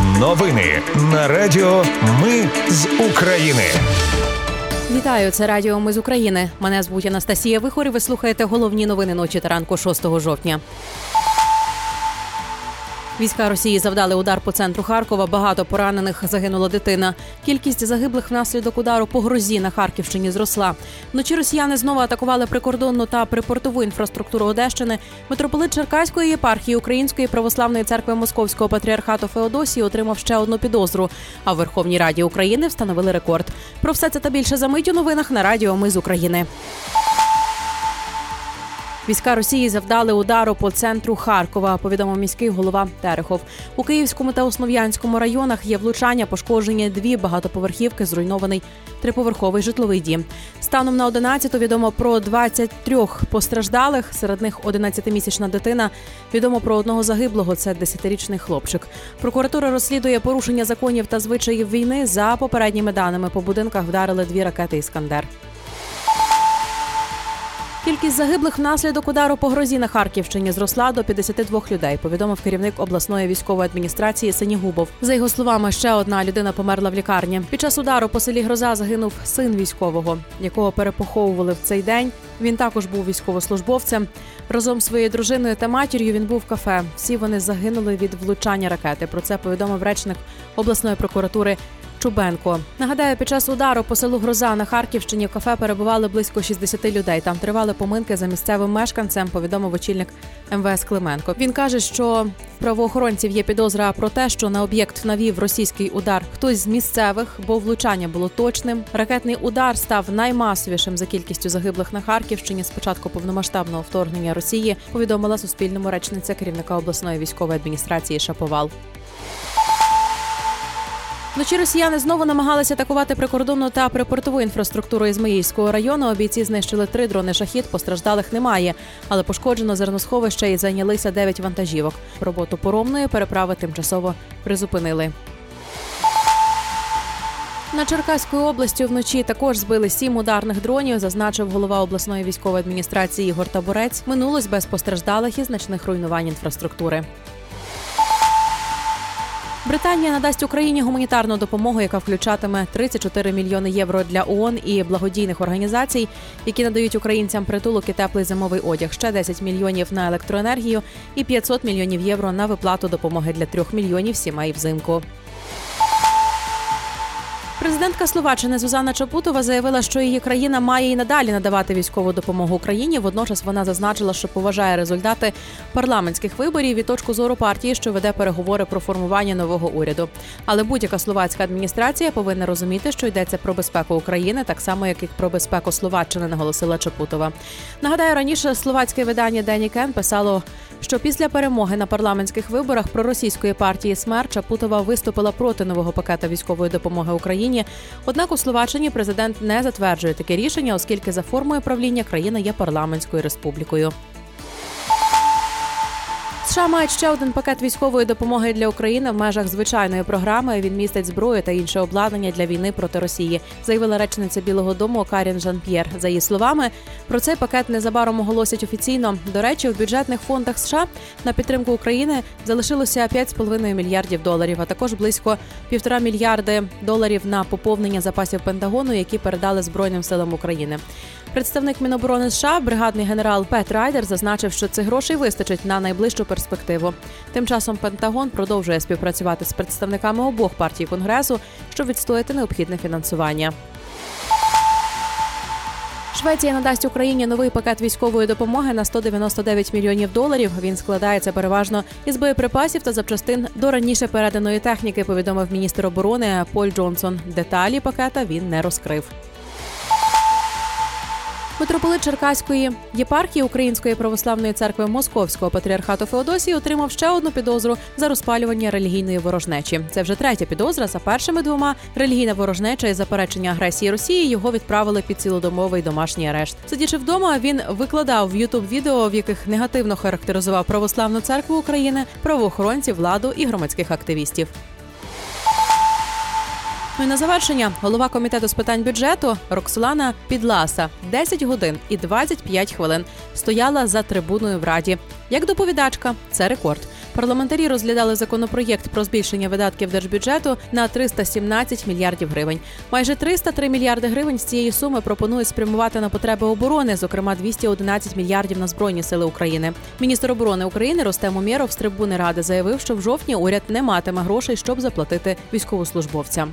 Новини на Радіо Ми з України. Вітаю, це Радіо Ми з України. Мене звуть Анастасія Вихор і Ви слухаєте головні новини ночі та ранку 6 жовтня. Війська Росії завдали удар по центру Харкова. Багато поранених загинула дитина. Кількість загиблих внаслідок удару по грозі на Харківщині зросла. Вночі росіяни знову атакували прикордонну та припортову інфраструктуру Одещини. Митрополит Черкаської єпархії Української православної церкви Московського патріархату Феодосії отримав ще одну підозру. А в Верховній Раді України встановили рекорд. Про все це та більше за мить у новинах на Радіо Ми з України. Війська Росії завдали удару по центру Харкова. Повідомив міський голова Терехов. У Київському та Основ'янському районах є влучання, пошкоджені дві багатоповерхівки, зруйнований триповерховий житловий дім. Станом на 11 відомо про 23 постраждалих. Серед них 11-місячна дитина. Відомо про одного загиблого. Це 10-річний хлопчик. Прокуратура розслідує порушення законів та звичаїв війни. За попередніми даними по будинках вдарили дві ракети Іскандер. Кількість загиблих внаслідок удару по грозі на Харківщині зросла до 52 людей. Повідомив керівник обласної військової адміністрації Синігубов. За його словами, ще одна людина померла в лікарні. Під час удару по селі Гроза загинув син військового, якого перепоховували в цей день. Він також був військовослужбовцем. Разом з своєю дружиною та матір'ю він був в кафе. Всі вони загинули від влучання ракети. Про це повідомив речник обласної прокуратури Чубенко. Нагадаю, під час удару по селу Гроза на Харківщині кафе перебували близько 60 людей. Там тривали поминки за місцевим мешканцем. Повідомив очільник МВС Клименко. Він каже, що в правоохоронців є підозра про те, що на об'єкт навів російський удар хтось з місцевих, бо влучання було точним. Ракетний удар став наймасовішим за кількістю загиблих на Харківщині з початку повномасштабного вторгнення Росії. Повідомила Суспільному речниця керівника обласної військової адміністрації Шаповал. Вночі росіяни знову намагалися атакувати прикордонну та припортову інфраструктуру Ізмаїльського району. Бійці знищили три дрони шахід. Постраждалих немає, але пошкоджено зерносховище і зайнялися дев'ять вантажівок. Роботу поромної переправи тимчасово призупинили. На Черкаською областю вночі також збили сім ударних дронів, зазначив голова обласної військової адміністрації Ігор Таборець. Минулось без постраждалих і значних руйнувань інфраструктури. Британія надасть Україні гуманітарну допомогу, яка включатиме 34 мільйони євро для ООН і благодійних організацій, які надають українцям притулок і теплий зимовий одяг. Ще 10 мільйонів на електроенергію і 500 мільйонів євро на виплату допомоги для трьох мільйонів сімей взимку. Президентка Словаччини Зузана Чапутова заявила, що її країна має і надалі надавати військову допомогу Україні. Водночас вона зазначила, що поважає результати парламентських виборів і точку зору партії, що веде переговори про формування нового уряду. Але будь-яка словацька адміністрація повинна розуміти, що йдеться про безпеку України, так само як і про безпеку Словаччини, наголосила Чапутова. Нагадаю, раніше словацьке видання Дені Кен писало, що після перемоги на парламентських виборах проросійської партії СМЕР Чапутова виступила проти нового пакета військової допомоги Україні. Однак у Словаччині президент не затверджує таке рішення, оскільки за формою правління країна є парламентською республікою. США мають ще один пакет військової допомоги для України в межах звичайної програми. Він містить зброю та інше обладнання для війни проти Росії, заявила речниця Білого Дому Карін Жан П'єр. За її словами, про цей пакет незабаром оголосять офіційно. До речі, в бюджетних фондах США на підтримку України залишилося 5,5 мільярдів доларів, а також близько півтора мільярди доларів на поповнення запасів Пентагону, які передали Збройним силам України. Представник Міноборони США, бригадний генерал Пет Райдер, зазначив, що цих грошей вистачить на найближчу перспективу. Тим часом Пентагон продовжує співпрацювати з представниками обох партій конгресу, щоб відстояти необхідне фінансування. Швеція надасть Україні новий пакет військової допомоги на 199 мільйонів доларів. Він складається переважно із боєприпасів та запчастин до раніше переданої техніки. Повідомив міністр оборони Поль Джонсон. Деталі пакета він не розкрив. Митрополит Черкаської єпархії Української православної церкви Московського патріархату Феодосії отримав ще одну підозру за розпалювання релігійної ворожнечі. Це вже третя підозра. За першими двома релігійна ворожнеча і заперечення агресії Росії його відправили під цілодомовий домашній арешт. Сидячи вдома, він викладав в Ютуб відео, в яких негативно характеризував православну церкву України, правоохоронців, владу і громадських активістів. І на завершення голова комітету з питань бюджету Роксолана Підласа 10 годин і 25 хвилин стояла за трибуною в раді. Як доповідачка, це рекорд. Парламентарі розглядали законопроєкт про збільшення видатків держбюджету на 317 мільярдів гривень. Майже 303 мільярди гривень з цієї суми пропонують спрямувати на потреби оборони, зокрема 211 мільярдів на збройні сили України. Міністр оборони України Ростем Умєров з трибуни ради заявив, що в жовтні уряд не матиме грошей, щоб заплатити військовослужбовцям.